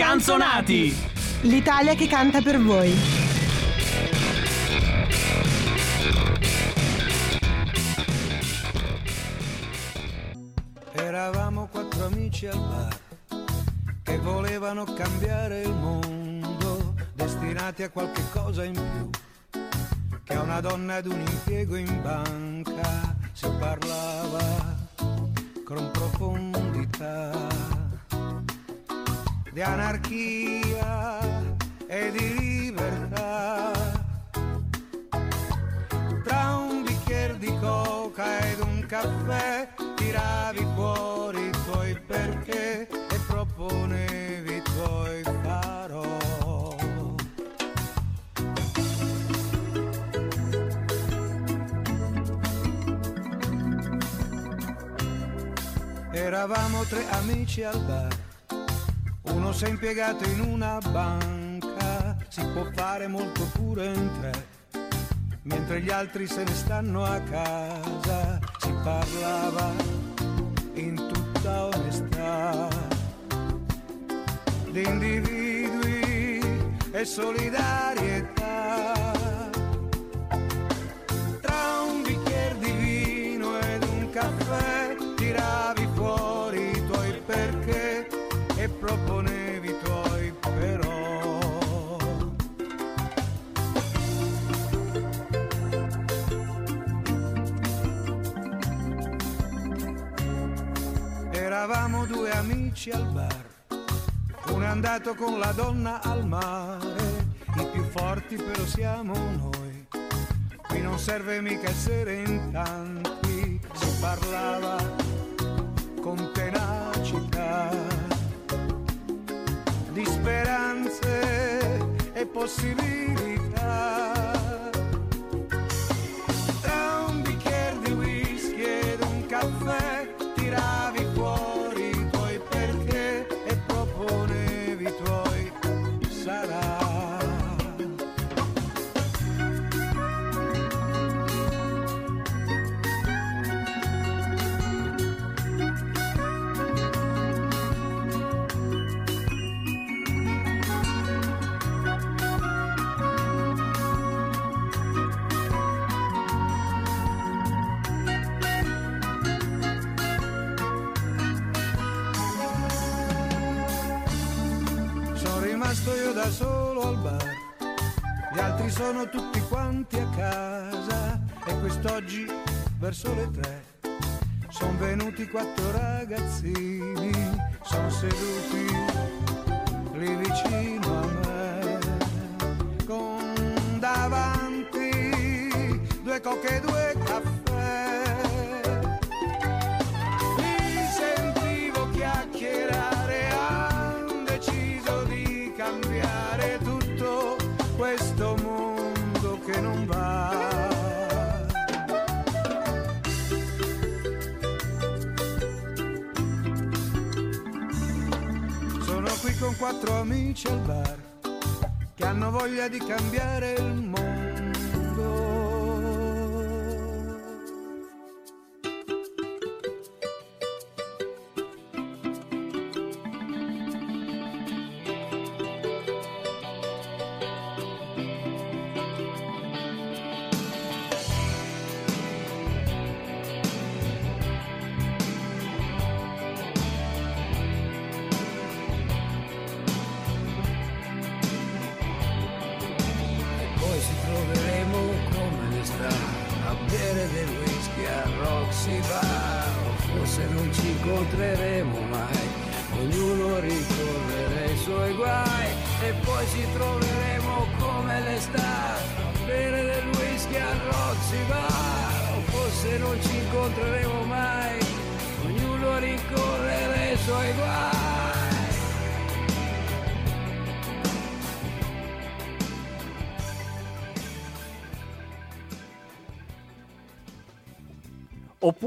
scanzonati! L'Italia che canta per voi. Eravamo quattro amici al bar che volevano cambiare il mondo, destinati a qualche cosa in più, che a una donna ed un impiego in banca si parlava con profondità di anarchia e di libertà. Tra un bicchiere di coca ed un caffè tiravi fuori i tuoi perché e proponevi i tuoi farò. Eravamo tre amici al bar, si è impiegato in una banca, si può fare molto pure in tre, mentre gli altri se ne stanno a casa, si parlava in tutta onestà di individui e solidarietà. Tra un bicchiere di vino ed un caffè amici al bar, uno è andato con la donna al mare, i più forti però siamo noi. Qui non serve mica essere in tanti, si parlava con tenacità di speranze e possibilità. Solo al bar, gli altri sono tutti quanti a casa e quest'oggi verso le tre sono venuti quattro ragazzini, sono seduti lì vicino a me, con davanti due coche e due amici al bar che hanno voglia di cambiare il mondo.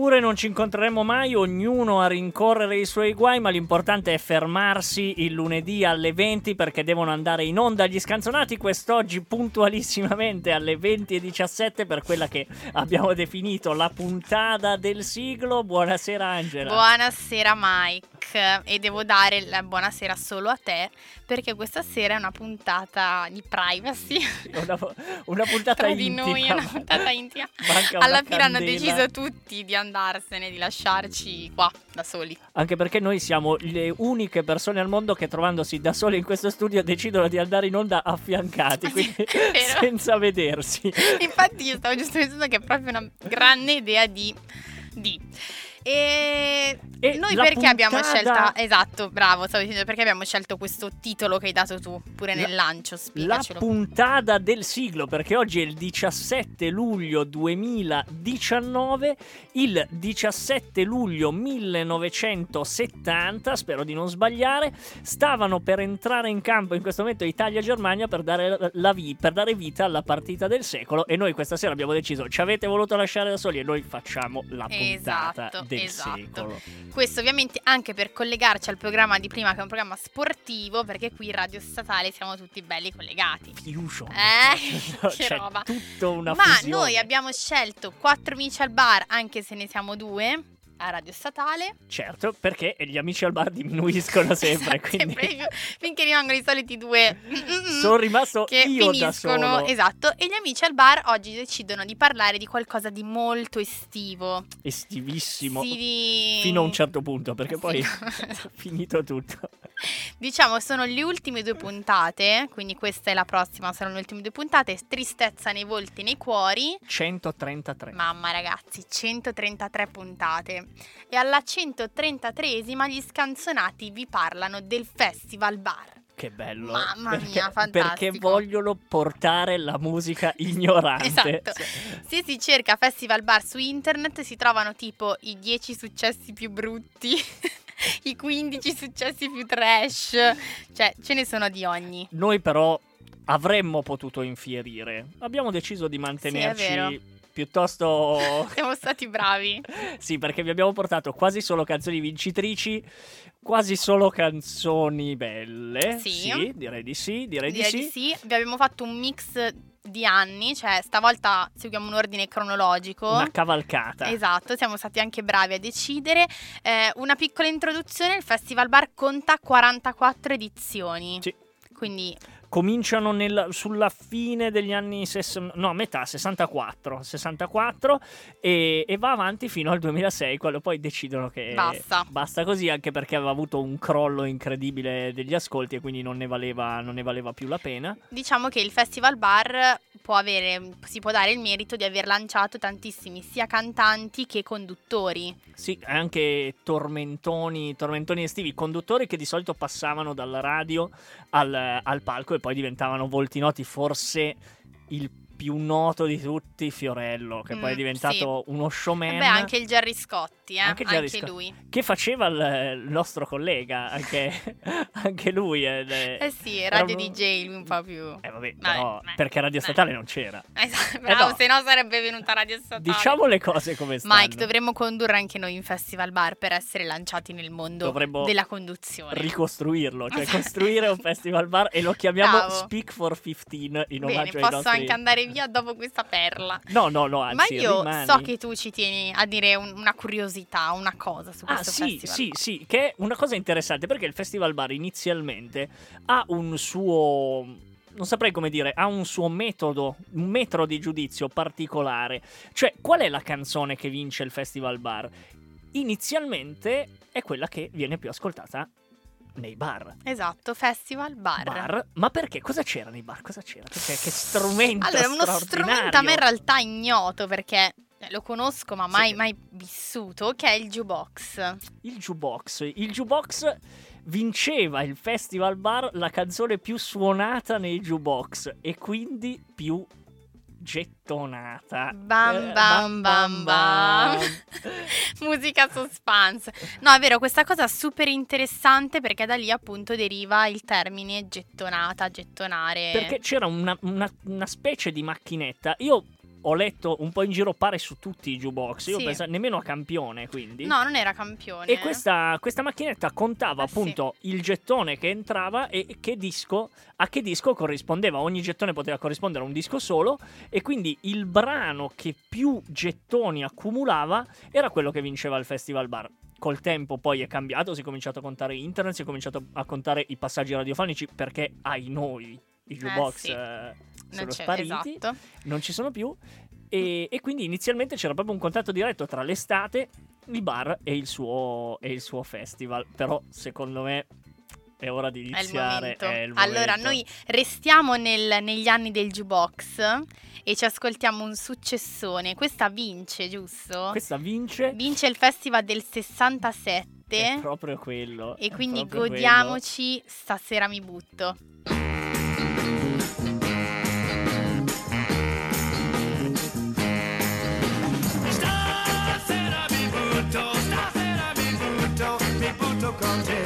Oppure non ci incontreremo mai, ognuno a rincorrere i suoi guai, ma l'importante è fermarsi il lunedì alle 20 perché devono andare in onda gli scanzonati quest'oggi puntualissimamente alle 20.17 per quella che abbiamo definito la puntata del siglo. Buonasera Angela. Buonasera Mike. Nick e devo dare la buonasera solo a te perché questa sera è una puntata di privacy Una, una puntata tra di intima. noi, è una puntata intima. Manca Alla fine hanno candela. deciso tutti di andarsene, di lasciarci qua da soli. Anche perché noi siamo le uniche persone al mondo che trovandosi da sole in questo studio decidono di andare in onda affiancati, Sì, è vero. senza vedersi. Infatti io stavo giusto pensando che è proprio una grande idea di... di. E, E noi la perché abbiamo puntata- scelto... Esatto, bravo, stavo dicendo perché abbiamo scelto questo titolo che hai dato tu, pure nel lancio, La spiegacelo. puntata del siglo, perché oggi è il 17 luglio 2019, il 17 luglio 1970, spero di non sbagliare, stavano per entrare in campo in questo momento Italia-Germania per dare, la vi- per dare vita alla partita del secolo e noi questa sera abbiamo deciso ci avete voluto lasciare da soli e noi facciamo la puntata Esatto, del esatto. secolo. Questo ovviamente anche per collegarci al programma di prima che è un programma sportivo perché qui in Radio Statale siamo tutti belli collegati. Fusion. Eh, che C'è roba. tutto una Ma fusione. noi abbiamo scelto quattro amici al bar anche se ne siamo due a Radio Statale. Certo, perché gli amici al bar diminuiscono sempre, Esatto, quindi sempre di più, finché rimangono i soliti due sono rimasto che io da finiscono, solo. esatto, e gli amici al bar oggi decidono di parlare di qualcosa di molto estivo. Estivissimo. Sì, Fino a un certo punto, perché Sì, poi è finito tutto. Diciamo sono le ultime due puntate, quindi questa è la prossima, saranno le ultime due puntate, tristezza nei volti e nei cuori. 133. Mamma ragazzi, 133 puntate. E alla 133esima gli scanzonati vi parlano del Festival Bar. Che bello. Mamma perché, mia, fantastico. Perché vogliono portare la musica ignorante. Esatto. Se si cerca Festival Bar su internet si trovano tipo i 10 successi più brutti, i 15 successi più trash, cioè ce ne sono di ogni. Noi però avremmo potuto infierire. Abbiamo deciso di mantenerci piuttosto... Siamo stati bravi. Sì, perché vi abbiamo portato quasi solo canzoni vincitrici, quasi solo canzoni belle. Sì. direi di sì, direi, Direi di di sì. sì. Vi abbiamo fatto un mix di anni, cioè stavolta seguiamo un ordine cronologico. Una cavalcata. Esatto, siamo stati anche bravi a decidere. Eh, una piccola introduzione, il Festival Bar conta 44 edizioni. Sì. Quindi Cominciano nel- sulla fine degli anni 60, no, a metà 64, 64 e, e va avanti fino al 2006, quando poi decidono che Basta. basta così, anche perché aveva avuto un crollo incredibile degli ascolti e quindi non ne valeva, non ne valeva più la pena. diciamo che il Festival Bar può avere, si può dare il merito di aver lanciato tantissimi sia cantanti che conduttori. Sì, anche tormentoni, tormentoni estivi, conduttori che di solito passavano dalla radio al, al palco e poi diventavano volti noti, forse il più noto di tutti, Fiorello, che poi è Mm, diventato uno showman. Beh, anche il Gerry Scotti, eh? Anche anche, Gerry Scotti. lui. Che faceva il, il nostro collega, anche, anche lui. è- Eh sì, radio uno- DJ lui un po' più... Eh vabbè, Vabbè, però, beh, perché Radio beh. Statale non c'era. Esatto, bravo, no. se no sarebbe venuta Radio Statale. Diciamo le cose come stanno. Mike, dovremmo condurre anche noi in Festival Bar per essere lanciati nel mondo Dovremmo della conduzione. ricostruirlo, cioè costruire un festival bar e lo chiamiamo Bravo. Speak for 15 in Bene, omaggio ai posso nostri... anche andare via dopo questa perla. No, no, no, anzi, Ma io rimani. so che tu ci tieni a dire un- una curiosità, una cosa su Ah questo sì, festival. sì, sì, che è una cosa interessante perché il Festival Bar inizialmente ha un suo... Non saprei come dire, ha un suo metodo, un metro di giudizio particolare. Cioè, qual è la canzone che vince il Festival Bar? Inizialmente è quella che viene più ascoltata nei bar. Esatto, Festival Bar. Bar? Ma perché? Cosa c'era nei bar? Cosa c'era? Perché, che strumento Allora, uno strumento a me in realtà ignoto perché eh, lo conosco ma mai, Sì. mai vissuto, che è il jukebox. Il jukebox. Il jukebox vinceva il Festival Bar la canzone più suonata nei jukebox e quindi più gettonata. Bam Eh, bam bam bam. Musica suspense. No, è vero, questa cosa è super interessante perché da lì appunto deriva il termine gettonata, gettonare. Perché c'era una, una- una specie di macchinetta. Io ho letto un po' in giro, pare su tutti i jukebox. Io Sì. penso nemmeno a campione, quindi. No, non era campione. E questa, questa macchinetta contava sì. appunto il gettone che entrava e che disco, a che disco corrispondeva. Ogni gettone poteva corrispondere a un disco solo e quindi il brano che più gettoni accumulava era quello che vinceva il Festival Bar. Col tempo poi è cambiato, si è cominciato a contare internet, si è cominciato a contare i passaggi radiofonici perché ai noi i jukebox sì. eh, sono spariti Esatto. non ci sono più. E, e quindi inizialmente c'era proprio un contatto diretto tra l'estate, il bar e il suo, e il suo festival. Però secondo me è ora di È il iniziare. momento. è il Allora, momento. noi restiamo nel- negli anni del jukebox e ci ascoltiamo un successone. Questa vince, giusto? Questa vince. Vince il festival del 67 È proprio quello. e quindi godiamoci Stasera mi butto. Mi butto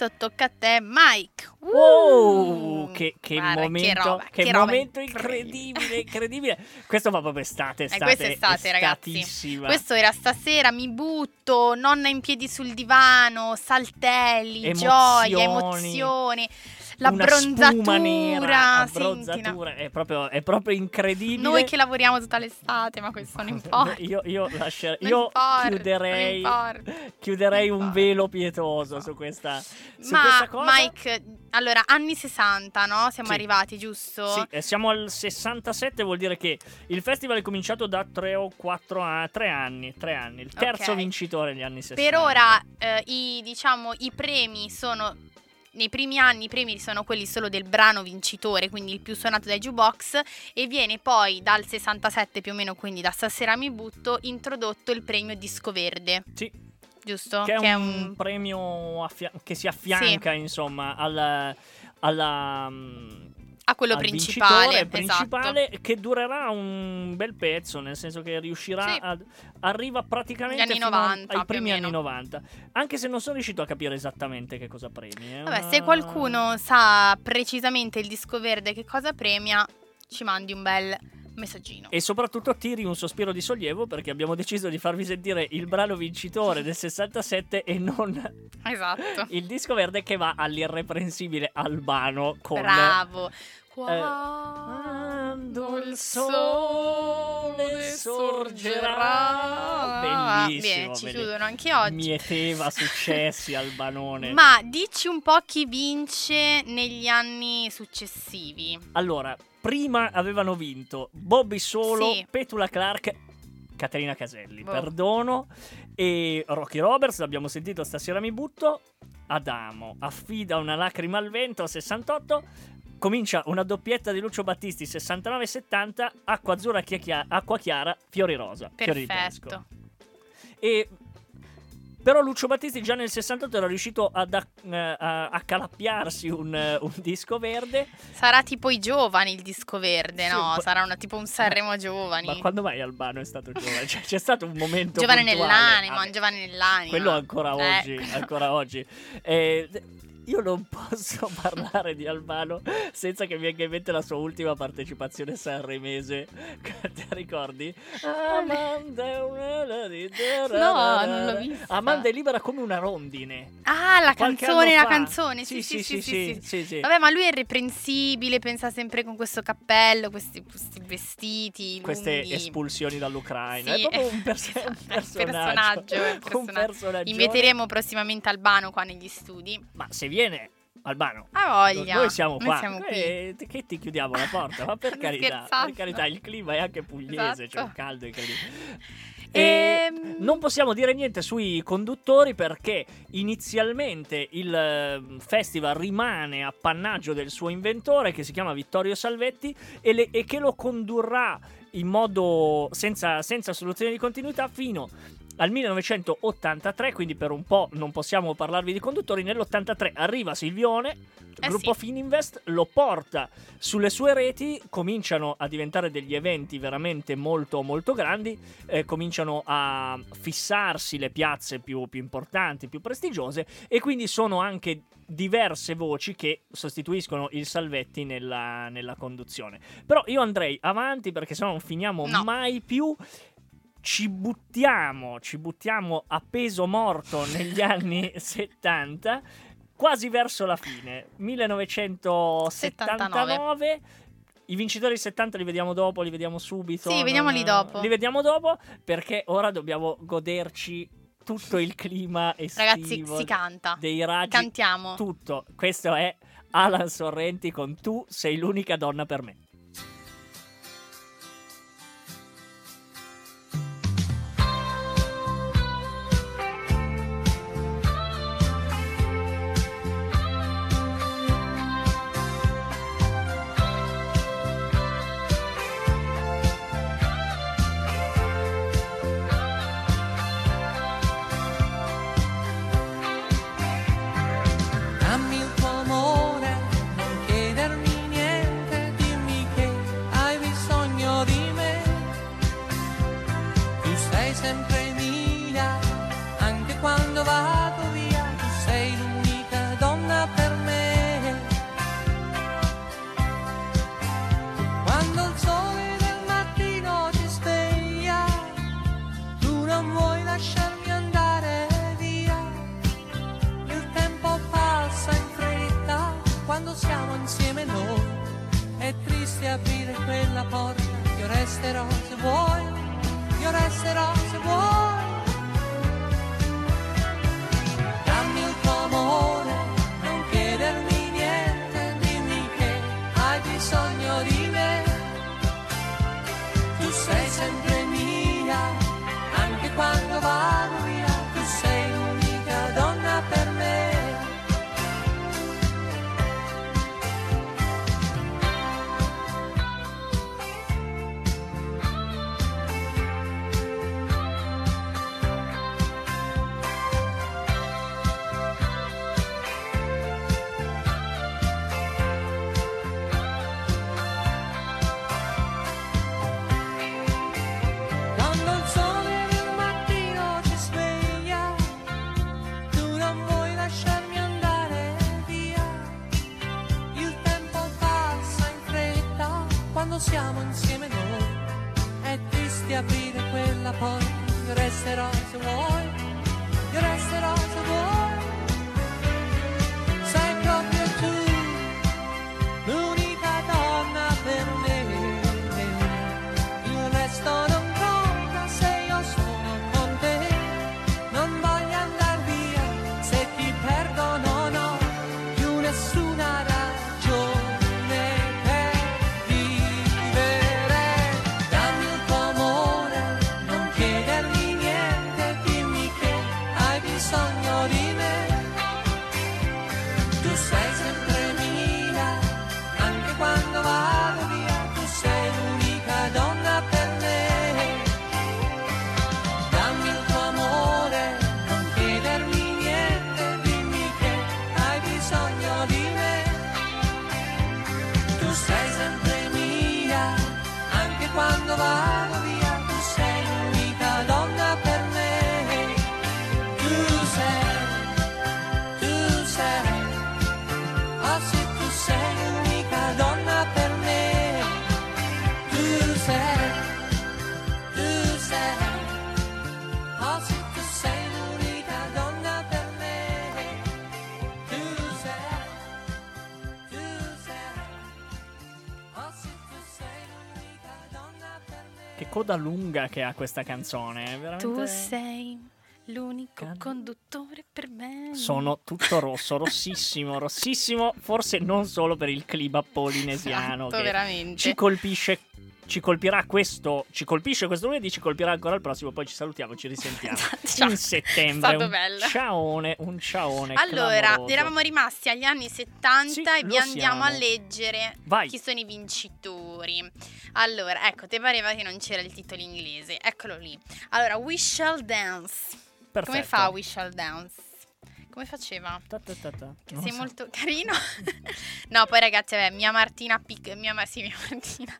Adesso tocca a te, Mike. Wow, che, che guarda, momento, che, roba, che che momento incredibile. incredibile. Questo va proprio estate, Eh, estate, questa è estate, ragazzi. Questo era stasera, mi butto, nonna in piedi sul divano, saltelli, gioia, Emozioni. Una l'abbronzatura. spuma nera, senti, no. abbronzatura, è proprio, è proprio incredibile. Noi che lavoriamo tutta l'estate, ma questo non importa. Io, io, lascer- Non io importa, chiuderei, importa. chiuderei un velo pietoso su questa, su Ma questa cosa. Mike, allora, anni 60, no? Siamo Sì. arrivati, giusto? Sì, eh, siamo al 67, vuol dire che il festival è cominciato da 3 o 4 a 3 anni, 3 anni, il terzo Ok. vincitore degli anni 60. Per ora, eh, i, diciamo, i premi sono. Nei primi anni i premi sono quelli solo del brano vincitore, quindi il più suonato dai jukebox, e viene poi dal 67 più o meno, quindi da stasera mi butto, introdotto il premio Disco Verde, Sì, giusto? che è un, premio affia- che si affianca, insomma, al- alla... a quello al principale, vincitore principale esatto. che durerà un bel pezzo, nel senso che riuscirà Sì. a arriva praticamente anni fino 90, ai primi anni meno. 90. Anche se non sono riuscito a capire esattamente che cosa premi. è Vabbè, una- se qualcuno sa precisamente il disco verde che cosa premia, ci mandi un bel messaggino. E soprattutto tiri un sospiro di sollievo perché abbiamo deciso di farvi sentire il brano vincitore del 67 e non Esatto. il disco verde che va all'irreprensibile Albano con Bravo. Quando Quando il sole sorgerà. Bellissimo, Bene, ci chiudono anche oggi. mieteva successi Albanone. Ma dici un po' chi vince negli anni successivi. Allora, prima avevano vinto Bobby Solo, Sì. Petula Clark, Caterina Caselli, Boh. perdono. E Rocky Roberts, l'abbiamo sentito stasera mi butto. Adamo affida una lacrima al vento 68. Comincia una doppietta di Lucio Battisti 69-70, Acqua Azzurra, Chia- Acqua Chiara, Fiori Rosa. Fiori di Pesco. Perfetto. E però Lucio Battisti già nel 68 era riuscito ad acc- eh, a accalappiarsi un, eh, un disco verde. Sarà tipo i giovani il disco verde, Sì, no? Sarà una, tipo un Sanremo giovani. Ma quando mai Albano è stato giovane? Cioè, c'è stato un momento Giovane puntuale. nell'anima, Vabbè, un giovane nell'anima. Quello ancora Eh. oggi, ancora oggi. Eh, io non posso parlare di Albano senza che mi venga in mente la sua ultima partecipazione sanremese. Ti ricordi? Amanda è una di- No, non l'ho vista. Amanda è libera come una rondine. Ah, la Qualche canzone, la canzone. Sì, sì, sì, sì, sì. sì. Vabbè, ma lui è irreprensibile, pensa sempre con questo cappello, questi, questi vestiti Queste lunghi. espulsioni dall'Ucraina. È proprio un, perso- esatto, un personaggio. personaggio, un personaggio. Inviteremo prossimamente Albano qua negli studi. Ma se viene Albano, Ha voglia. Noi siamo qua. siamo qui. Eh, che ti chiudiamo la porta? Ma per carità, per carità, il clima è anche pugliese, c'è un Esatto. caldo incredibile. Ehm. non possiamo dire niente sui conduttori perché inizialmente il eh, festival rimane appannaggio del suo inventore che si chiama Vittorio Salvetti e, le- e che lo condurrà in modo senza, senza soluzione di continuità fino al 1983, quindi per un po' non possiamo parlarvi di conduttori. Nell'83 arriva Silvione, Eh gruppo sì. Fininvest, lo porta sulle sue reti, cominciano a diventare degli eventi veramente molto molto grandi, eh, cominciano a fissarsi le piazze più, più importanti, più prestigiose e quindi sono anche diverse voci che sostituiscono il Salvetti nella, nella conduzione. Però io andrei avanti perché sennò non finiamo No. mai più. Ci buttiamo, ci buttiamo a peso morto negli anni 70, quasi verso la fine, 1979. I vincitori del 70 li vediamo dopo, li vediamo subito. Sì, vediamoli dopo. Li vediamo dopo perché ora dobbiamo goderci tutto il clima estivo. Ragazzi, si canta. Dei raggi, Cantiamo. tutto. Questo è Alan Sorrenti con Tu sei l'unica donna per me. Coda lunga che ha questa canzone. Veramente... Tu sei l'unico Can- conduttore per me. Sono tutto rosso, rossissimo, rossissimo, forse non solo per il clima polinesiano Esatto, che veramente. ci colpisce, ci colpirà questo, ci colpisce questo lunedì, ci colpirà ancora il prossimo, poi ci salutiamo, ci risentiamo Ciao. in settembre. È stato un bello. ciaone, un ciaone Allora, clamoroso. eravamo rimasti agli anni 70 Sì, e vi andiamo a siamo. leggere Vai. chi sono i vincitori. Allora, ecco, te pareva che non c'era il titolo inglese. Eccolo lì. Allora, We Shall Dance. Perfetto. Come fa We Shall Dance? Come faceva? Ta ta ta ta. Che Non sei so. molto carino. no, poi ragazzi, vabbè, mia Martina pic- mia Ma- sì, mia Martina.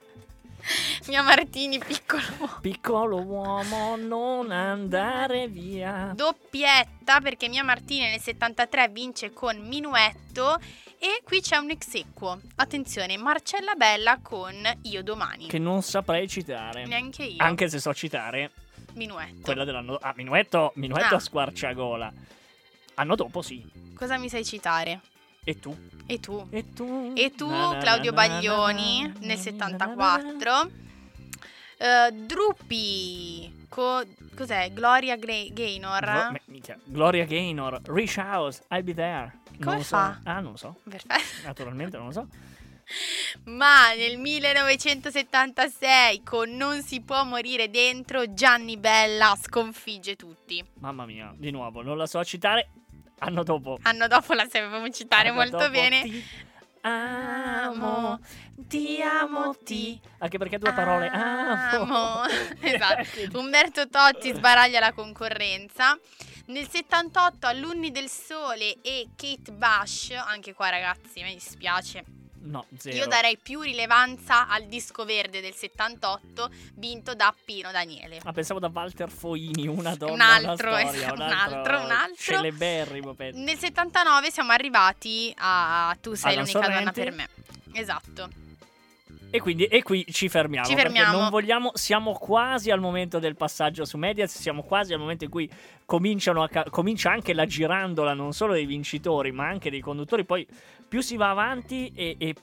mia Martini piccolo uomo. Piccolo uomo, non andare via. Doppietta perché Mia Martini nel 73 vince con Minuetto e qui c'è un ex equo. Attenzione, Marcella Bella con Io domani. Che non saprei citare. Neanche io. Anche se so citare Minuetto. quella dell'anno. Ah, Minuetto, Minuetto Ah. a squarciagola. Anno dopo, sì. Cosa mi sai citare? E tu? E tu? E tu? E tu, Na, na, Claudio na, Baglioni, nel na, 74. Eh, Drupi. co- cos'è? Gloria Gra- Gaynor. Glo- me- minchia, Gloria Gaynor, Rich House, I'll be there. Come non fa? So. Ah, non lo so. Perfetto. Naturalmente non lo so. Ma nel 1976 con Non si può morire dentro Gianni Bella sconfigge tutti. Mamma mia, di nuovo, non la so citare. Anno dopo. Anno dopo la sapevamo citare Anno molto bene. Ti amo, ti amo, ti. Anche perché due parole. Amo. Amo. esatto. Umberto Totti sbaraglia la concorrenza. Nel 78 Alunni del Sole e Kate Bush, anche qua ragazzi mi dispiace, No, zero. io darei più rilevanza al disco verde del 78 vinto da Pino Daniele. Ah, pensavo da Walter Foini, una donna, Un altro, una storia, esatto, un altro, un altro. Celeberrimo pezzo. Nel 79 siamo arrivati a Tu sei Alla l'unica donna Sorrenti. per me. Esatto. E quindi e qui ci fermiamo. Ci fermiamo. non vogliamo. Siamo quasi al momento del passaggio su Medias. Siamo quasi al momento in cui comincia anche la girandola non solo dei vincitori, ma anche dei conduttori. Poi più si va avanti e, e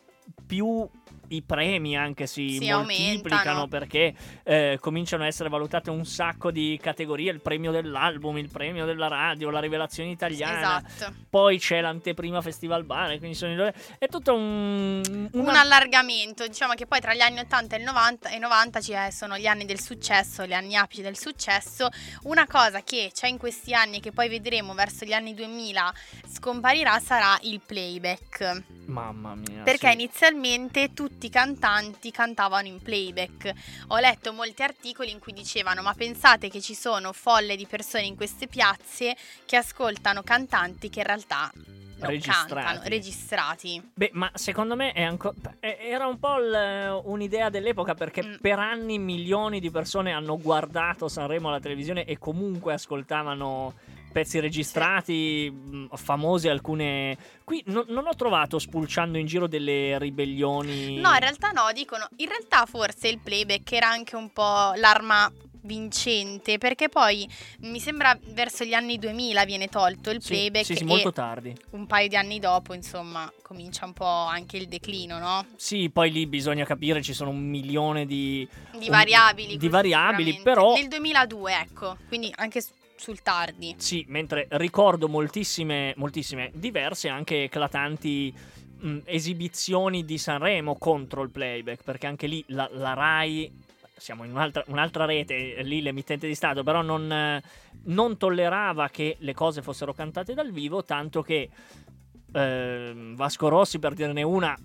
più i premi anche si, Si moltiplicano aumentano. perché eh, cominciano a essere valutate un sacco di categorie, il premio dell'album, il premio della radio, la rivelazione italiana, Esatto. poi c'è l'anteprima Festival Bar, quindi sono è tutto un, Un una- allargamento, diciamo che poi tra gli anni 80 e il 90, e 90 ci eh, sono gli anni del successo, gli anni apici del successo. Una cosa che c'è in questi anni e che poi vedremo verso gli anni 2000 scomparirà sarà il playback. Mamma mia. Perché sì. inizialmente tutti i cantanti cantavano in playback. Ho letto molti articoli in cui dicevano: Ma pensate che ci sono folle di persone in queste piazze che ascoltano cantanti che in realtà non Registrati. cantano, registrati. Beh, ma secondo me è anco- era un po' il- un'idea dell'epoca perché Mm. per anni milioni di persone hanno guardato Sanremo alla televisione e comunque ascoltavano pezzi registrati, mh, famosi alcune... Qui no- non ho trovato spulciando in giro delle ribellioni... No, in realtà no, dicono, in realtà forse il playback era anche un po' l'arma vincente, perché poi mi sembra verso gli anni 2000 viene tolto il Sì, playback Sì, sì, molto tardi. un paio di anni dopo, insomma, comincia un po' anche il declino, no? Sì, poi lì bisogna capire, ci sono un milione di... Di un- variabili. Di questo variabili, però... Nel 2002, ecco, quindi anche sul tardi. Sì, mentre ricordo moltissime, moltissime diverse, anche eclatanti mh, esibizioni di Sanremo contro il playback, perché anche lì la, la Rai, siamo in un'altra, un'altra rete, lì l'emittente di Stato, però non, eh, non tollerava che le cose fossero cantate dal vivo, tanto che ehm, Vasco Rossi, per dirne una,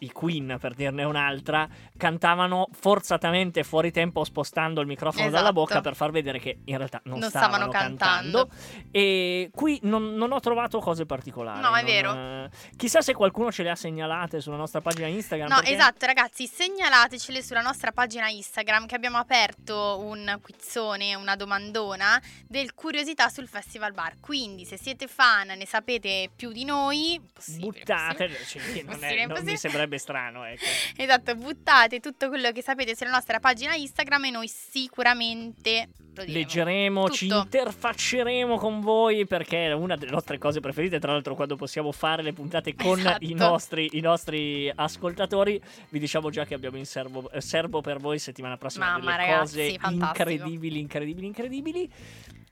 i Queen per dirne un'altra, cantavano forzatamente fuori tempo spostando il microfono dalla Esatto. bocca per far vedere che in realtà non, Non stavano, stavano cantando. cantando. E qui non, non ho trovato cose particolari. No, è non, vero. eh, chissà se qualcuno ce le ha segnalate sulla nostra pagina Instagram. No, perché- esatto, ragazzi, segnalatecele sulla nostra pagina Instagram che abbiamo aperto un quizzone, una domandona del curiosità sul Festival Bar. Quindi, se siete fan, ne sapete più di noi, possibile, Buttate, possibile. cioè, non, è- non mi possibile. Sembrerebbe strano. Ecco. Esatto, buttate tutto quello che sapete sulla nostra pagina Instagram e noi sicuramente lo diremo. Leggeremo, ci Tutto. interfacceremo con voi perché è una delle nostre cose preferite. Tra l'altro, quando possiamo fare le puntate con Esatto. i, nostri, i nostri ascoltatori, vi diciamo già che abbiamo in serbo, eh, serbo per voi settimana prossima Mamma, delle ragazzi, cose fantastico. incredibili, incredibili, incredibili.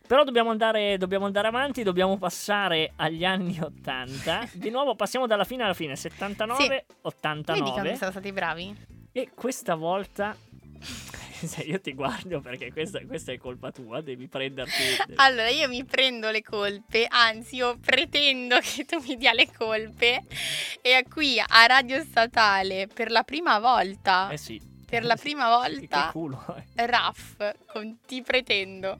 Però dobbiamo andare, dobbiamo andare avanti, dobbiamo passare agli anni 80. Di nuovo passiamo dalla fine alla fine, 79, Vedi quando 89. siamo stati bravi? E questa volta... Io ti guardo perché questa, questa è colpa tua, devi prenderti... Allora, io mi prendo le colpe, anzi, io pretendo che tu mi dia le colpe. E qui a Radio Statale, per la prima volta, Eh sì. per la prima Che- Che volta, culo. eh. Raff con Ti pretendo.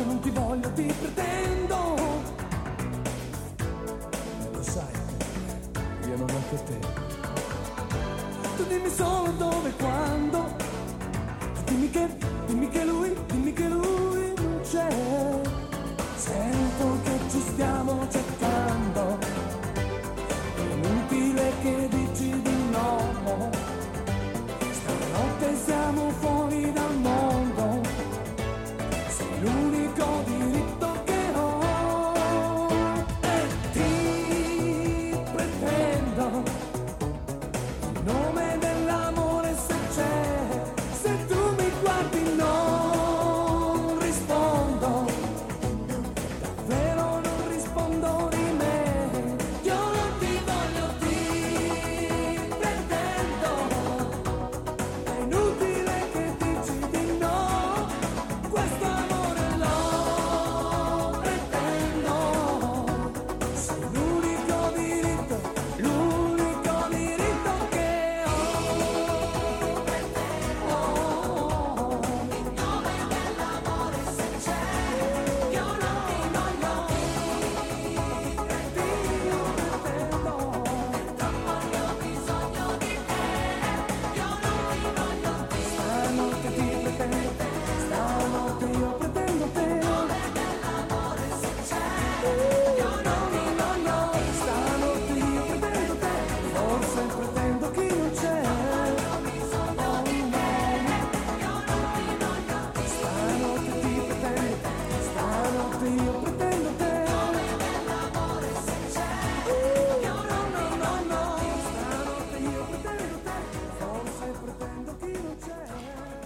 Io non ti voglio, ti pretendo. Lo sai, io non ho che te. Tu dimmi solo dove e quando. Dimmi che, dimmi che lui, dimmi che lui non c'è. Sento che ci stiamo cercando. È inutile che dici di no. Stanotte siamo fuori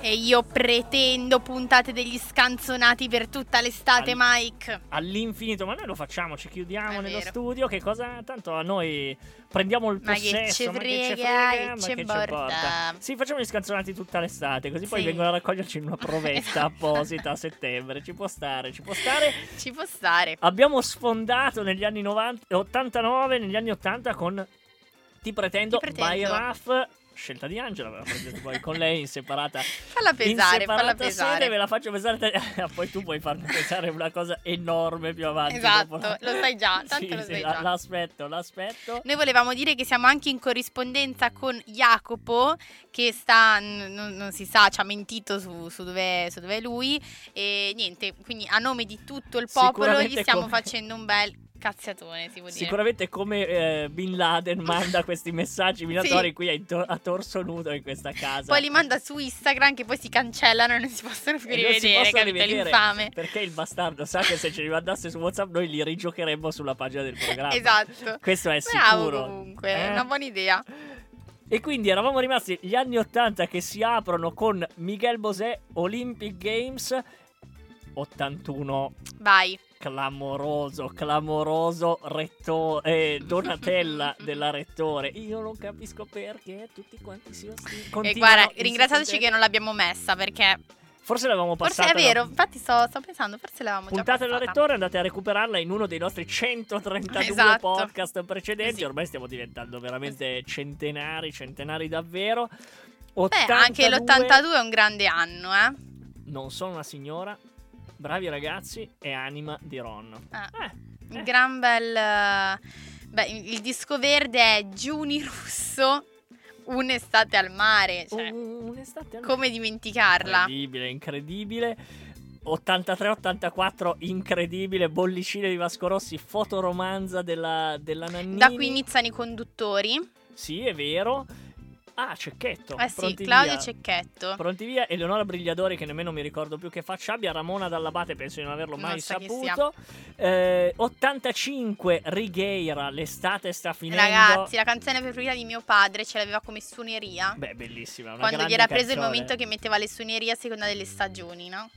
E io pretendo puntate degli scanzonati per tutta l'estate, Al- Mike. all'infinito, ma noi lo facciamo, ci chiudiamo È nello vero. studio, che cosa tanto a noi prendiamo il Ma che possesso, ce ma che ce frega, che ce che ci importa. Sì, facciamo gli scanzonati tutta l'estate, così poi Sì. vengono a raccoglierci in una provetta Esatto. apposita a settembre, ci può stare, ci può stare. Ci può stare. Abbiamo sfondato negli anni 90, 89, negli anni 80 con Ti pretendo, Ti pretendo. by Raf, scelta di Angela, ve la prendete poi con lei in separata Falla in pesare, falla separata pesare. sede, ve la faccio pesare te- poi tu puoi farmi pesare una cosa enorme più avanti Esatto, la- lo sai già, tanto Sì, lo sì, sai la- già. l'aspetto l'aspetto Noi volevamo dire che siamo anche in corrispondenza con Jacopo, che sta, non, non si sa, ci ha mentito su, su dove, su dove è lui. E niente, quindi a nome di tutto il popolo gli stiamo come- facendo un bel cazziatone, si può dire. Sicuramente come eh, Bin Laden manda questi messaggi minatori qui a, to- a torso nudo in questa casa. Poi li manda su Instagram che poi si cancellano e non si possono più rivedere, capito? rivedere, L'infame. Perché il bastardo sa che se ce li mandasse su WhatsApp noi li rigiocheremmo sulla pagina del programma. Esatto. Questo è Bravo sicuro. comunque, Eh? è una buona idea. E quindi eravamo rimasti gli anni 80 che si aprono con Miguel Bosé Olympic Games 81 Vai. Clamoroso, clamoroso retto- eh, Donatella della Rettore. Io non capisco perché tutti quanti si ostinano. E guarda, ringraziateci che non l'abbiamo messa perché Forse l'avevamo forse passata. è vero, infatti sto, sto pensando, forse l'avevamo già Puntata della passata. Rettore, andate a recuperarla in uno dei nostri 132 Esatto. podcast precedenti. Sì. Ormai stiamo diventando veramente centenari, centenari davvero. Beh, 82, anche l'82 è un grande anno, eh. Non sono una signora. Bravi ragazzi e anima di Ron. Ah. Eh, Il gran bel... eh, Beh, il disco verde è Giuni Russo, un'estate al mare. Cioè, un'estate al come dimenticarla? Incredibile, incredibile. 83-84, incredibile. Bollicine di Vasco Rossi, fotoromanza della, della Nannini. Da qui iniziano i conduttori. Sì, è vero. Ah, Cecchetto. Eh sì, pronti Claudio via. Cecchetto. Pronti via, Eleonora Brigliadori che nemmeno mi ricordo più che faccia abbia, Ramona Dall'Abate penso di non averlo Non mai sa chi saputo. Eh, 85 Righeira, l'estate sta finendo. Ragazzi, la canzone preferita di mio padre ce l'aveva come suoneria. Beh, bellissima, Quando gli era preso il momento che metteva le suonerie a seconda delle stagioni, no?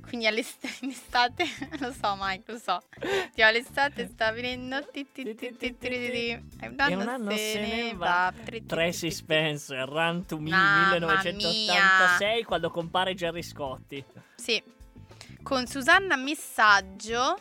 Quindi all'est- in estate, lo so Mike, lo so. Tipo all'estate sta venendo ti ti ti ti ti ti ti. E un E un anno anno se ne va. Ti- Tracy ti- ti- Spencer, Run to Me Mamma 1986 quando compare Jerry Scotti. Sì. Con Susanna Messaggio,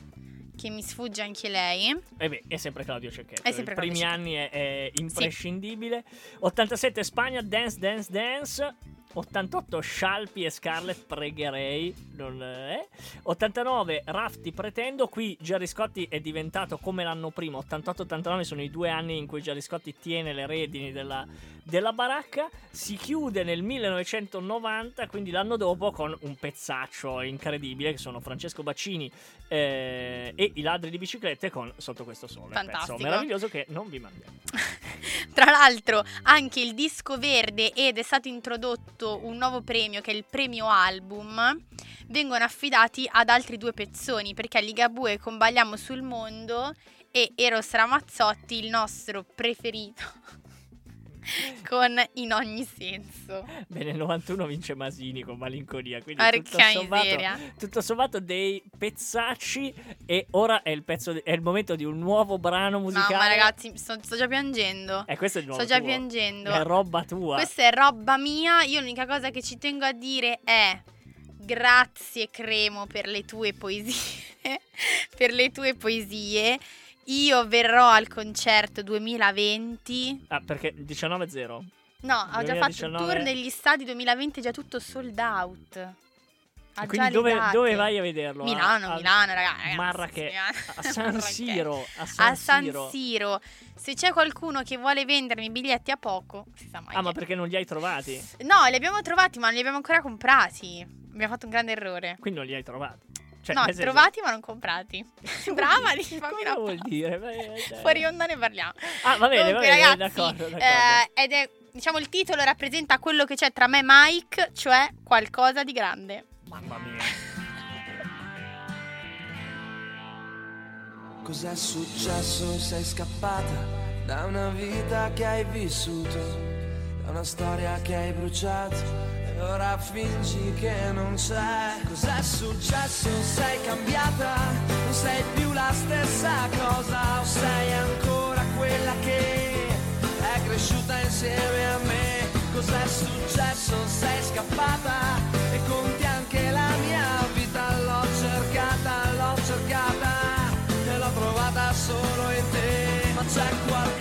che mi sfugge anche lei. E beh, è sempre Claudio Cecchetto. È sempre I primi Claudio anni è, è imprescindibile. 87 Spagna, Dance Dance Dance. 88 Scialpi e Scarlett pregherei non è. 89 Rafti pretendo. Qui Gerry Scotti è diventato come l'anno prima. 88-89 sono i due anni in cui Gerry Scotti tiene le redini della, della baracca. Si chiude nel 1990 quindi l'anno dopo con un pezzaccio incredibile che sono Francesco Baccini eh, e i ladri di biciclette con Sotto questo sole. Fantastico. pezzo meraviglioso che non vi mandiamo Tra l'altro, anche il disco verde ed è stato introdotto un nuovo premio che è il premio album. Vengono affidati ad altri due pezzoni perché a Ligabue combagliamo sul mondo e Eros Ramazzotti, il nostro preferito, con In ogni senso. Bene, il 91 vince Masini con malinconia. Quindi Porca tutto sommato, tutto sommato dei pezzacci. E ora è il, pezzo è il momento di un nuovo brano musicale. Mamma ragazzi, sto, sto già piangendo. Eh, questo è il nuovo Sto già tuo. piangendo. È roba tua. Questa è roba mia. Io l'unica cosa che ci tengo a dire è grazie Cremo per le tue poesie. per le tue poesie. Io verrò al concerto 2020. Ah, perché 19-0. No, ho già fatto il 2019. tour negli stadi 2020, è già tutto sold out. Ha Quindi dove, dove vai a vederlo? Milano, A- a- Milano, ragazzi. Marrakech. A San. Siro. A San, A San Siro. Se c'è qualcuno che vuole vendermi i biglietti a poco, si sa mai. Ah, ma perché non li hai trovati? No, li abbiamo trovati, ma non li abbiamo ancora comprati. Abbiamo fatto un grande errore. Quindi non li hai trovati. Cioè, no, senso- trovati ma non comprati. Brava, di fammi Cosa una vuol dire? Fuori onda ne parliamo. Ah, va bene, Comunque, va bene, ragazzi, d'accordo, d'accordo. eh, ed è, diciamo, il titolo rappresenta quello che c'è tra me e Mike, cioè qualcosa di grande. Mamma mia. Cos'è successo? Sei scappata da una vita che hai vissuto, da una storia che hai bruciato, ora fingi che non c'è. Cos'è successo? Sei cambiata? Non sei più la stessa cosa o sei ancora quella che è cresciuta insieme a me? Cos'è successo? Sei scappata e conti anche la mia vita. L'ho cercata, l'ho cercata e l'ho trovata solo in te. Ma c'è qualcosa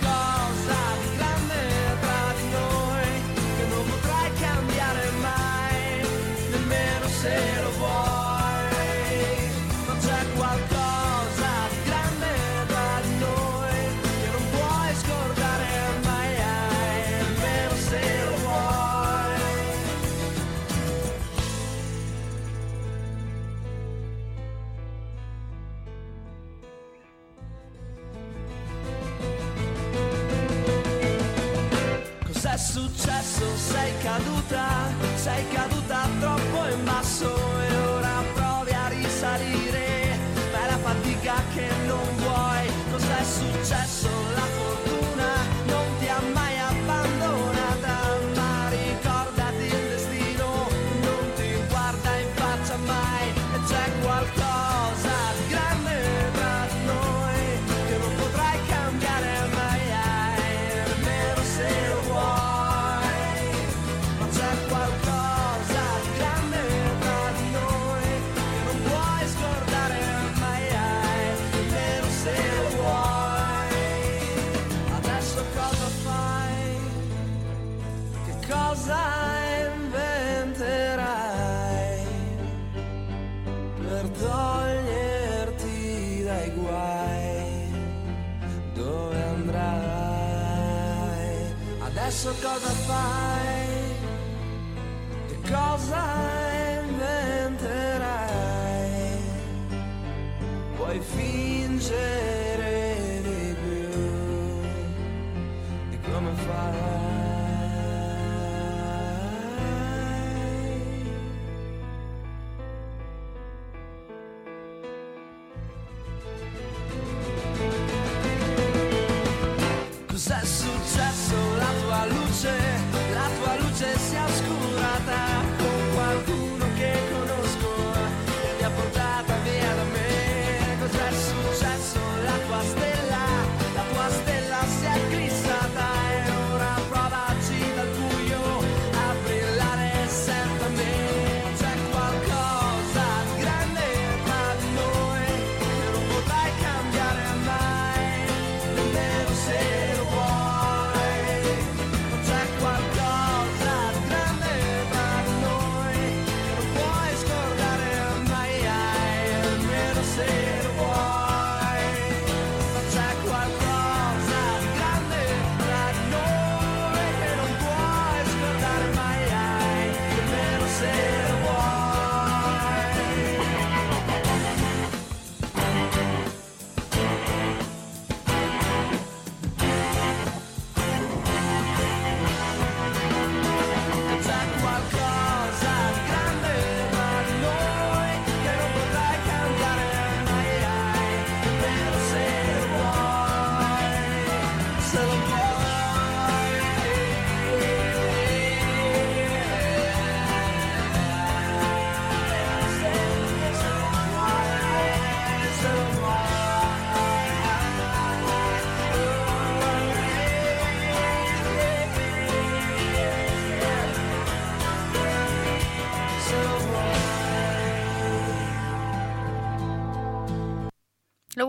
caduta, sei caduta Adesso cosa fai? Che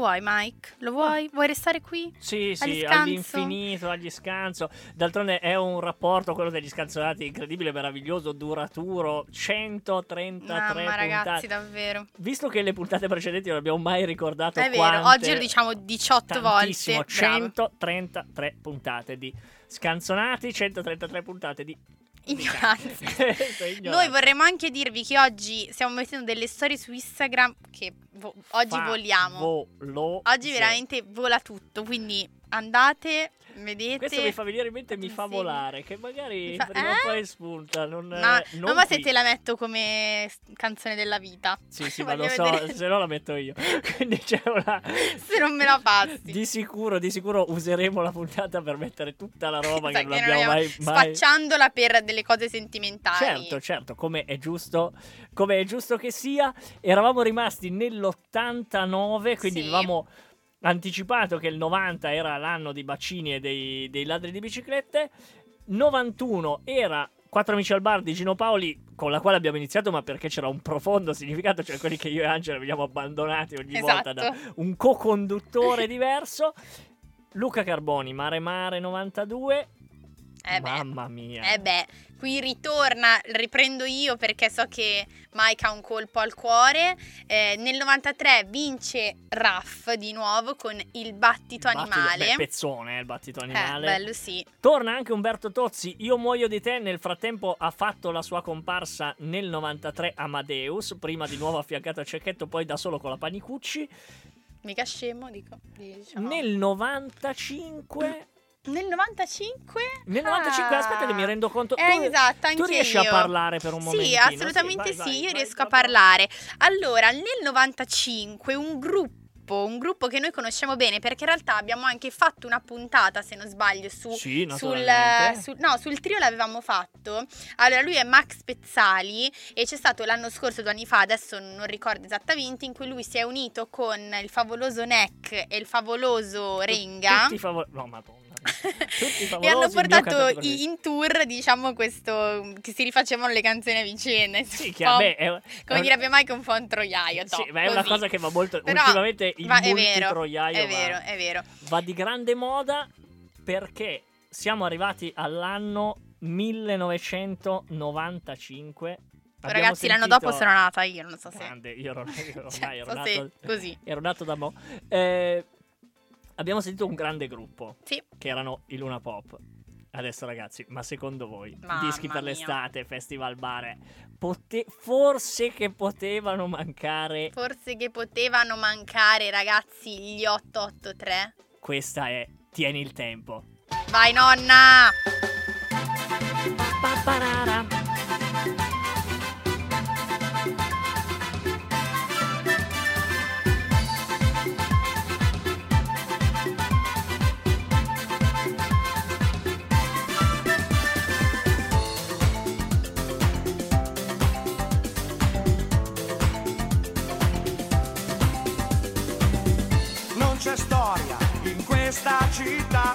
vuoi, Mike? Lo vuoi? Vuoi restare qui? Sì, sì, Agli all'infinito, agli scanso. D'altronde è un rapporto, quello degli scanzonati, incredibile, meraviglioso, duraturo, 133 Mamma, ragazzi, davvero. Visto che le puntate precedenti non abbiamo mai ricordato È vero, quante- oggi lo diciamo 18 tantissimo, volte. Bravo. 133 puntate di scanzonati, 133 puntate di Ignoranza. Noi vorremmo anche dirvi che oggi stiamo mettendo delle storie su Instagram che vo- oggi Fa vogliamo. volo- Oggi veramente vola tutto, quindi andate Vedete? Questo mi fa venire in mente mi fa Sì. volare, che magari Mi fa- prima o eh? poi spunta. Non, Ma, eh, non no, ma se te la metto come canzone della vita. Sì, sì, ma lo so, vedere se no la metto io. Quindi c'è una... se non me la passi. Di sicuro, di sicuro useremo la puntata per mettere tutta la roba che Sai non che abbiamo mai, mai... Spacciandola per delle cose sentimentali. Certo, certo, come è giusto, come è giusto che sia. Eravamo rimasti nell'89, quindi Sì. avevamo anticipato che il 90 era l'anno dei bacini e dei, dei ladri di biciclette. 91 era Quattro amici al bar di Gino Paoli, con la quale abbiamo iniziato, ma perché c'era un profondo significato, cioè quelli che io e Angela veniamo abbandonati ogni volta da Esatto. un co-conduttore diverso. Luca Carboni, Mare Mare 92. Eh. Mamma mia. Eh beh, qui ritorna, riprendo io perché so che Mike ha un colpo al cuore. Eh, nel 93 vince Raff di nuovo con il battito Il battito- animale. beh, pezzone, eh, il battito eh, animale. bello sì. Torna anche Umberto Tozzi, Io muoio di te, nel frattempo ha fatto la sua comparsa nel 93 Amadeus, prima di nuovo affiancato a Cecchetto, poi da solo con la Panicucci. Mica scemo, dico. diciamo. Nel 95... Nel 95? Nel 95, Ah. aspetta che mi rendo conto. Eh, tu, esatto, anche tu riesci io. a parlare per un momentino? Sì, assolutamente vai, vai, sì, io vai, riesco vai, a parlare. Allora, nel 95 un gruppo un gruppo che noi conosciamo bene perché in realtà abbiamo anche fatto una puntata, se non sbaglio, su, Sì, sul, sul- no, sul trio l'avevamo fatto. Allora, lui è Max Pezzali e c'è stato l'anno scorso, due anni fa, adesso non ricordo esattamente, in cui lui si è unito con il favoloso Neck e il favoloso Renga. Tutti favor- No, madonna. Tutti E hanno portato in tour, diciamo, questo che si rifacevano le canzoni a vicenda. Sì, che vabbè, è, è come un- direbbe Mike, un po' un troiaio. Sì, ma è una così. cosa che va molto. Però ultimamente il va- è vero, multitroiaio È va- vero, è vero. va di grande moda perché siamo arrivati all'anno 1995. Abbiamo Ragazzi, l'anno sentito- dopo sono nata io, non so se... Grande, io ero, io ormai Cioè, ero so se nato, così. ero nato da mo'. Eh, abbiamo sentito un grande gruppo Sì. che erano i Luna Pop. Adesso ragazzi, ma secondo voi, Mamma dischi per mia. l'estate, festival bar, pote- forse che potevano mancare, Forse che potevano mancare, ragazzi, gli 883. questa è Tieni il tempo. Vai, nonna! Pa-pa-ra-ra. C'è storia in questa città,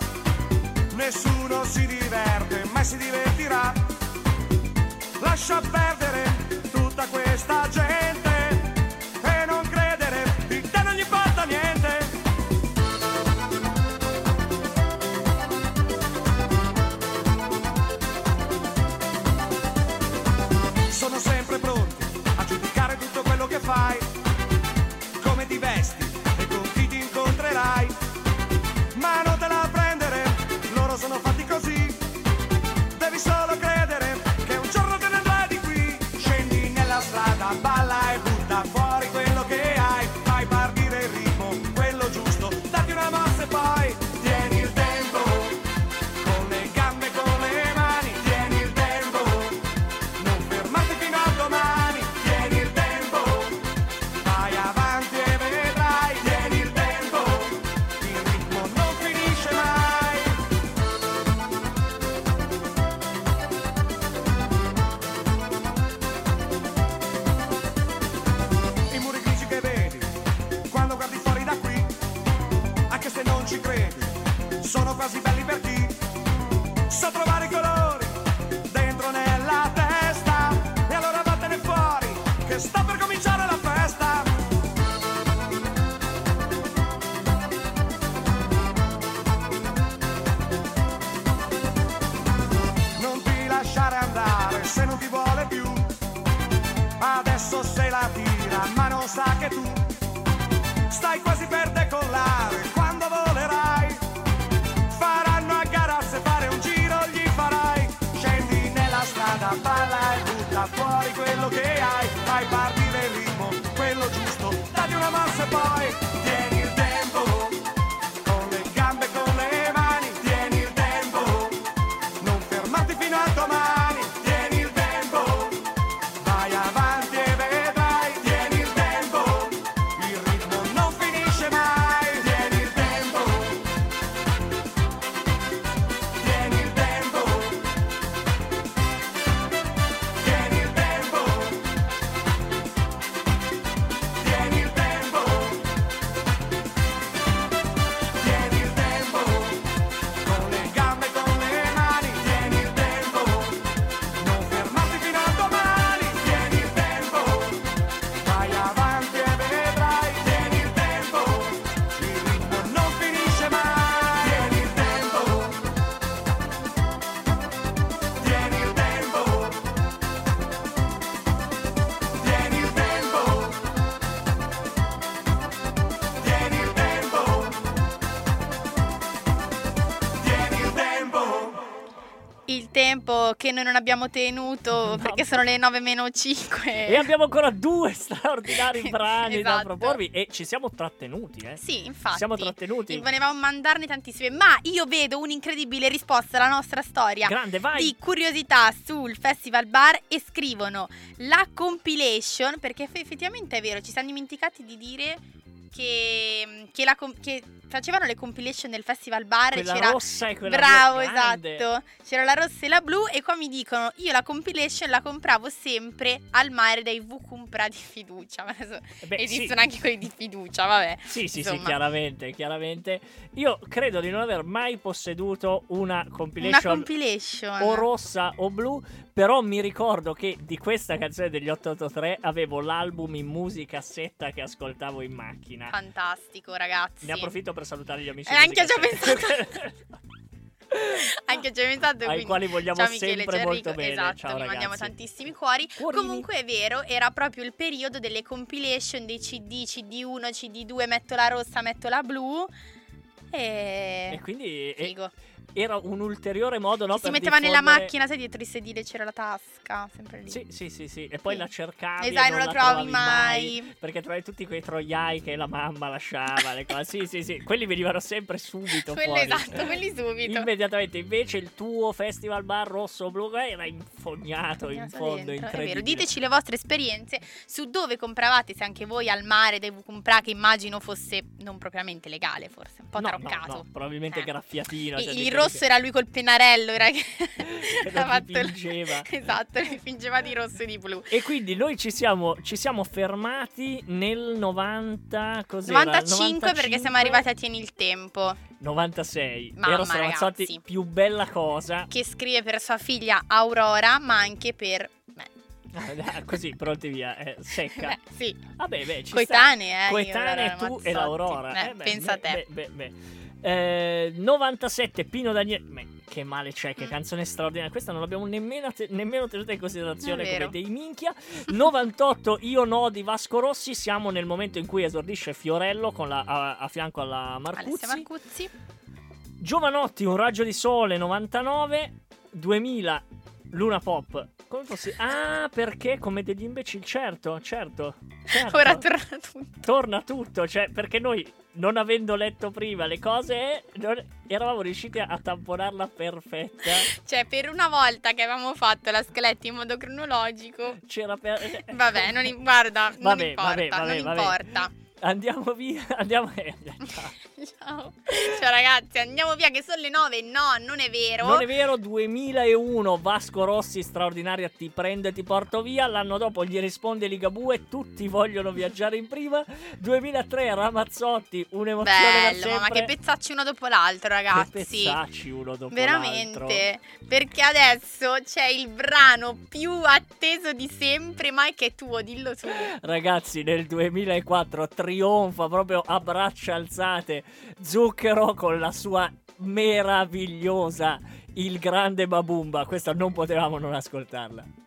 nessuno si diverte, mai si divertirà. Lascia perdere tutta questa gente che noi non abbiamo tenuto perché sono le 9 meno 5. E abbiamo ancora due straordinari brani da Esatto. proporvi e ci siamo trattenuti, eh. Sì, infatti. Ci siamo trattenuti. Volevamo mandarne tantissime, ma io vedo un'incredibile risposta alla nostra storia. Grande, vai. Di curiosità sul Festival Bar e scrivono la compilation, perché eff- effettivamente è vero, ci siamo dimenticati di dire che, che la che facevano le compilation del Festival Bar Quella c'era rossa e quella Bravo, esatto. C'era la rossa e la blu e qua mi dicono io la compilation la compravo sempre al mare dai V Compra di fiducia. Ma adesso Eh beh, sì. esistono anche quelli di fiducia, vabbè. Sì, sì, sì, Insomma. chiaramente, chiaramente. Io credo di non aver mai posseduto una Una compilation compilation. o rossa o blu, però mi ricordo che di questa canzone degli 883 avevo l'album in musicassetta che ascoltavo in macchina. Fantastico, ragazzi. Ne approfitto per salutare gli amici Eh, anche io ci ho musicassetta. Anche ho pensato Ai quindi- quali vogliamo ciao Michele, sempre ciao molto bene. Esatto, Ciao, vi mandiamo tantissimi cuori. Cuorini. Comunque è vero, era proprio il periodo delle compilation dei CD, CD1, CD2, metto la rossa, metto la blu. E, E quindi Figo. Era un ulteriore modo no, si metteva nella diffondere- macchina, sai, dietro il sedile c'era la tasca, sempre lì. Sì, sì, sì, sì. E poi Sì. la cercavi. Esatto, non non la trovavi mai. mai. Perché trovavi tutti quei troiai che la mamma lasciava. le cose. Sì, sì, sì. Quelli venivano sempre subito Quello fuori. esatto, quelli subito. Immediatamente. Invece il tuo festival bar rosso blu era infognato in fondo. dentro, incredibile. diteci le vostre esperienze su dove compravate, se anche voi al mare devo comprare, che immagino fosse non propriamente legale, forse, un po' No, no, taroccato. no, probabilmente Eh. graffiatino. cioè il quelli rosso era lui col pennarello, era che ha fatto dipingeva. esatto, li fingeva di rosso e di blu. E quindi noi ci siamo, ci siamo fermati nel 90. Cos'era? 95 perché siamo arrivati a Tieni il Tempo, 96. Mamma, Ero Stramazzotti, ragazzi. più bella cosa. che scrive per sua figlia Aurora, ma anche per me. Ah, Così, pronti via, eh, secca. Beh, sì, Vabbè, beh, ci coetanee, eh. io, Coetanee tu e l'Aurora. Eh, beh, pensa a te. Beh, beh, beh. Eh, 97 Pino Daniele. Beh, che male c'è, che Mm. canzone straordinaria. Questa non l'abbiamo nemmeno, te- nemmeno tenuta in considerazione come dei minchia. 98 Io no di Vasco Rossi. Siamo nel momento in cui esordisce Fiorello con la- a, a fianco alla Marcuzzi. Alessia Marcuzzi. Giovanotti, Un raggio di sole 99, 2000 Luna Pop. Come fossi? Ah, perché come degli imbecilli, certo, certo. certo. Ora torna tutto. torna tutto, cioè perché noi non avendo letto prima le cose non- eravamo riusciti a tamponarla perfetta. Cioè, per una volta che avevamo fatto la scaletta in modo cronologico. C'era per Vabbè, non guarda, non Vabbè, importa, vabbè, vabbè, non importa. Andiamo via, andiamo eh, ciao. Ciao. Ciao ragazzi, andiamo via che sono le 9. No, non è vero. Non è vero, 2001 Vasco Rossi straordinaria ti prende e ti porto via, l'anno dopo gli risponde Ligabue, tutti vogliono viaggiare in prima, 2003 Ramazzotti, un'emozione Bello, ma che pezzacci uno dopo l'altro, Che ragazzi. pezzacci uno dopo l'altro. Veramente, perché adesso c'è il brano più atteso di sempre, ma è che è tuo, dillo tu. Ragazzi, nel 2004 trionfa proprio a braccia alzate Zucchero con la sua meravigliosa Il grande Babumba. Questa non potevamo non ascoltarla.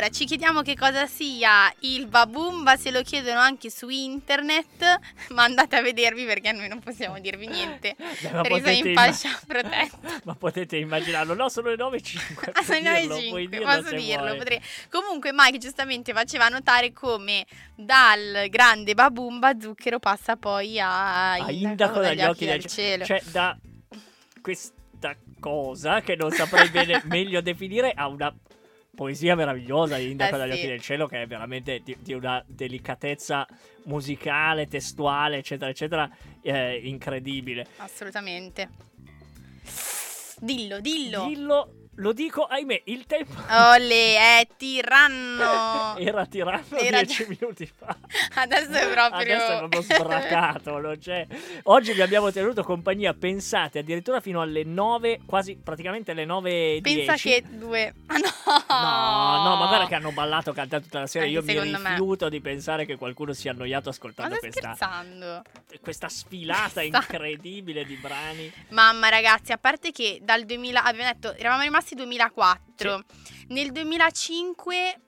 Allora, ci chiediamo che cosa sia il Babumba, se lo chiedono anche su internet, ma andate a vedervi perché noi non possiamo dirvi niente. Beh, Presa in imma- fascia protetta. Ma potete immaginarlo, no, sono le 9.05. Ah, sono le dirlo, puoi 5, dirlo posso se dirlo, potrei. Comunque Mike giustamente faceva notare come dal grande Babumba Zucchero passa poi a, A indaco dagli occhi del cielo. Cioè, da questa cosa che non saprei bene meglio definire a una poesia meravigliosa di Indaco Eh, dagli sì. occhi del cielo che è veramente di, di una delicatezza musicale, testuale, eccetera, eccetera, eh, incredibile. Assolutamente. Dillo, dillo. Dillo, lo dico, ahimè, il tempo Ole, è tiranno. era tiranno Era- dieci minuti fa. Adesso è proprio... Adesso è proprio sbracato, c'è. Oggi vi abbiamo tenuto compagnia, pensate, addirittura fino alle 9, quasi praticamente alle 9.10. Pensa che due... Ah no! No, no, ma guarda che hanno ballato, cantato tutta la sera. Anche Io mi secondo me. rifiuto di pensare che qualcuno sia annoiato ascoltando questa, scherzando? questa sfilata incredibile di brani. Mamma ragazzi, a parte che dal 2000, abbiamo detto, eravamo rimasti 2004, nel 2005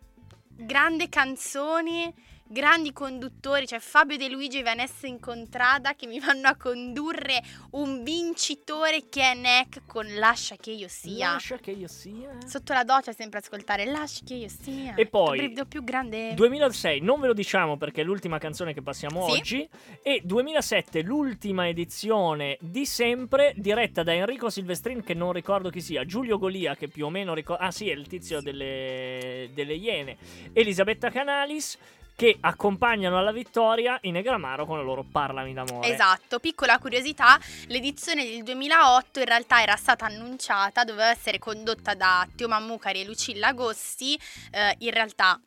grande canzone, grandi conduttori, cioè Fabio De Luigi e Vanessa Incontrada che mi vanno a condurre un vincitore che è Neck con Lascia che io sia. Lascia che io sia. Sotto la doccia sempre ascoltare Lascia che io sia. E poi- brivido più grande. 2006, non ve lo diciamo perché è l'ultima canzone che passiamo Sì. oggi. E 2007, l'ultima edizione di sempre, diretta da Enrico Silvestrin, che non ricordo chi sia, Giulio Golia, che più o meno ricordo. Ah, sì, è il tizio delle, delle Iene, Elisabetta Canalis, che accompagnano alla vittoria i Negramaro con la loro Parlami d'amore. Esatto, piccola curiosità, l'edizione del 2008 in realtà era stata annunciata, doveva essere condotta da Teo Mammucari e Lucilla Agosti, eh, in realtà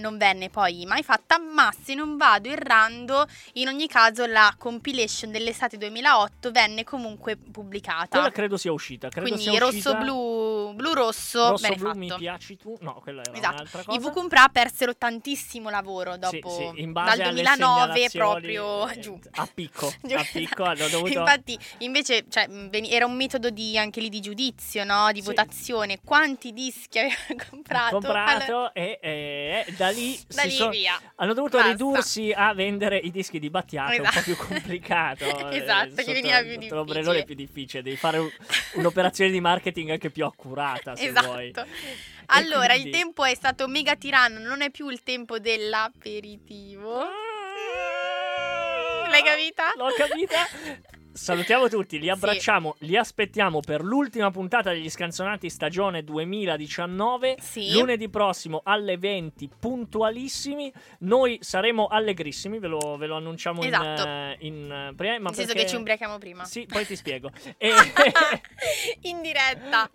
non venne poi mai fatta, ma se non vado errando, in ogni caso la compilation dell'estate 2008 venne comunque pubblicata. Quella credo sia uscita. Credo Quindi sia uscita- rosso-blu, blu-rosso, Rosso bene blu fatto. mi piaci tu. No, quella era Esatto. un'altra I cosa. Vucumpra persero tantissimo lavoro dopo, Sì, sì, dal alle 2009 segnalazioni, proprio eh, giù. A picco, Giù, a picco hanno dovuto... Infatti, invece, cioè, era un metodo di, anche lì di giudizio, no? Di Sì. votazione. Quanti dischi aveva comprato? comprato Allora, e, e- e da lì, da lì via. hanno dovuto Basta. ridursi a vendere i dischi di Battiato, Esatto. un po' più complicato. eh, Esatto, che veniva più sotto l'ombrellone è difficile. più difficile, devi fare un- un'operazione di marketing anche più accurata se Esatto. vuoi. Allora, quindi- il tempo è stato mega tiranno, non è più il tempo dell'aperitivo. L'hai capita? L'ho capita. Salutiamo tutti, li abbracciamo, li aspettiamo per l'ultima puntata degli Scanzonati stagione 2019. Sì. Lunedì prossimo alle 20, puntualissimi. Noi saremo allegrissimi, ve lo, ve lo annunciamo in, Esatto. eh, in, eh, prima. ma Nel senso perché- che ci ubriachiamo prima. Sì, poi ti spiego. E, In diretta.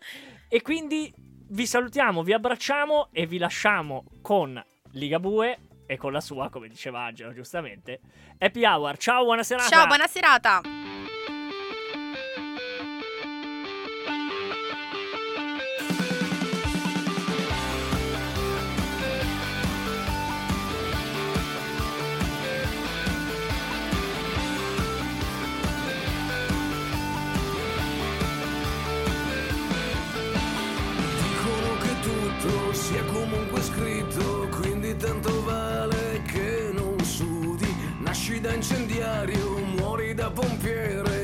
e quindi vi salutiamo, vi abbracciamo e vi lasciamo con Ligabue e con la sua, come diceva Angelo giustamente, Happy Hour. Ciao, buona serata. Ciao, buona serata. Da incendiario, muori da pompiere,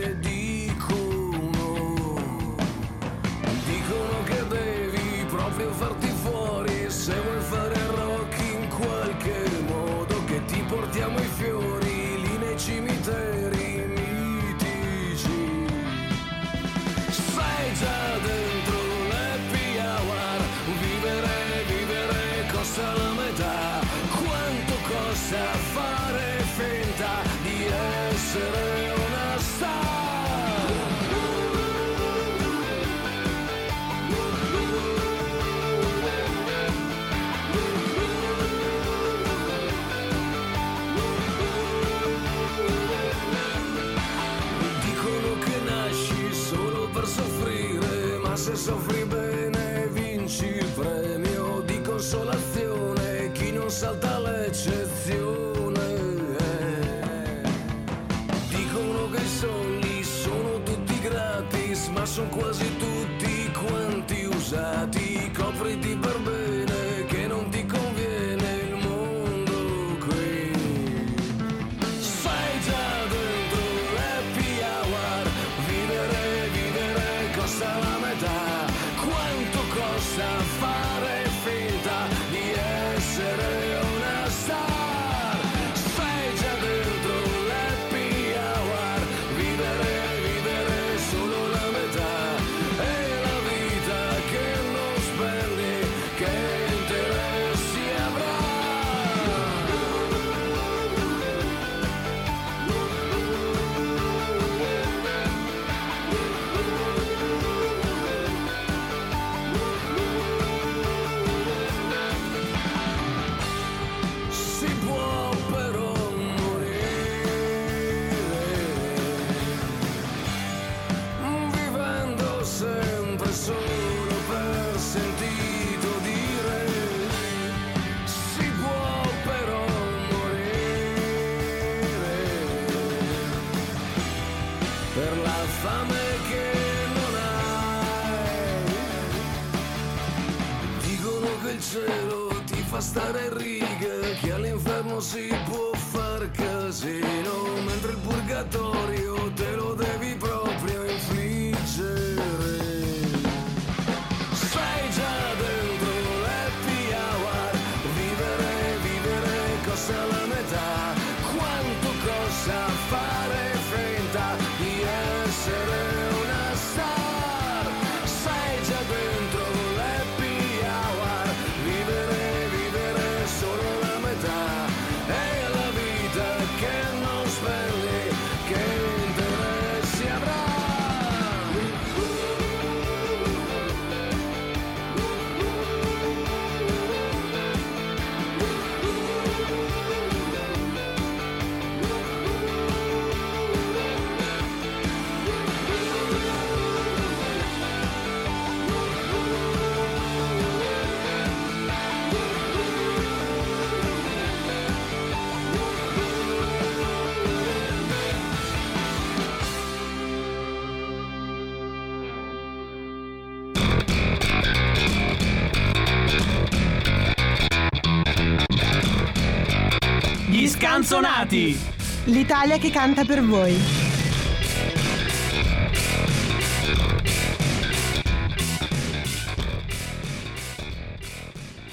sono quasi tutti quanti usati, cielo ti fa stare in riga Che all'inferno si può far casino Mentre il purgatorio Canzonati! L'Italia che canta per voi.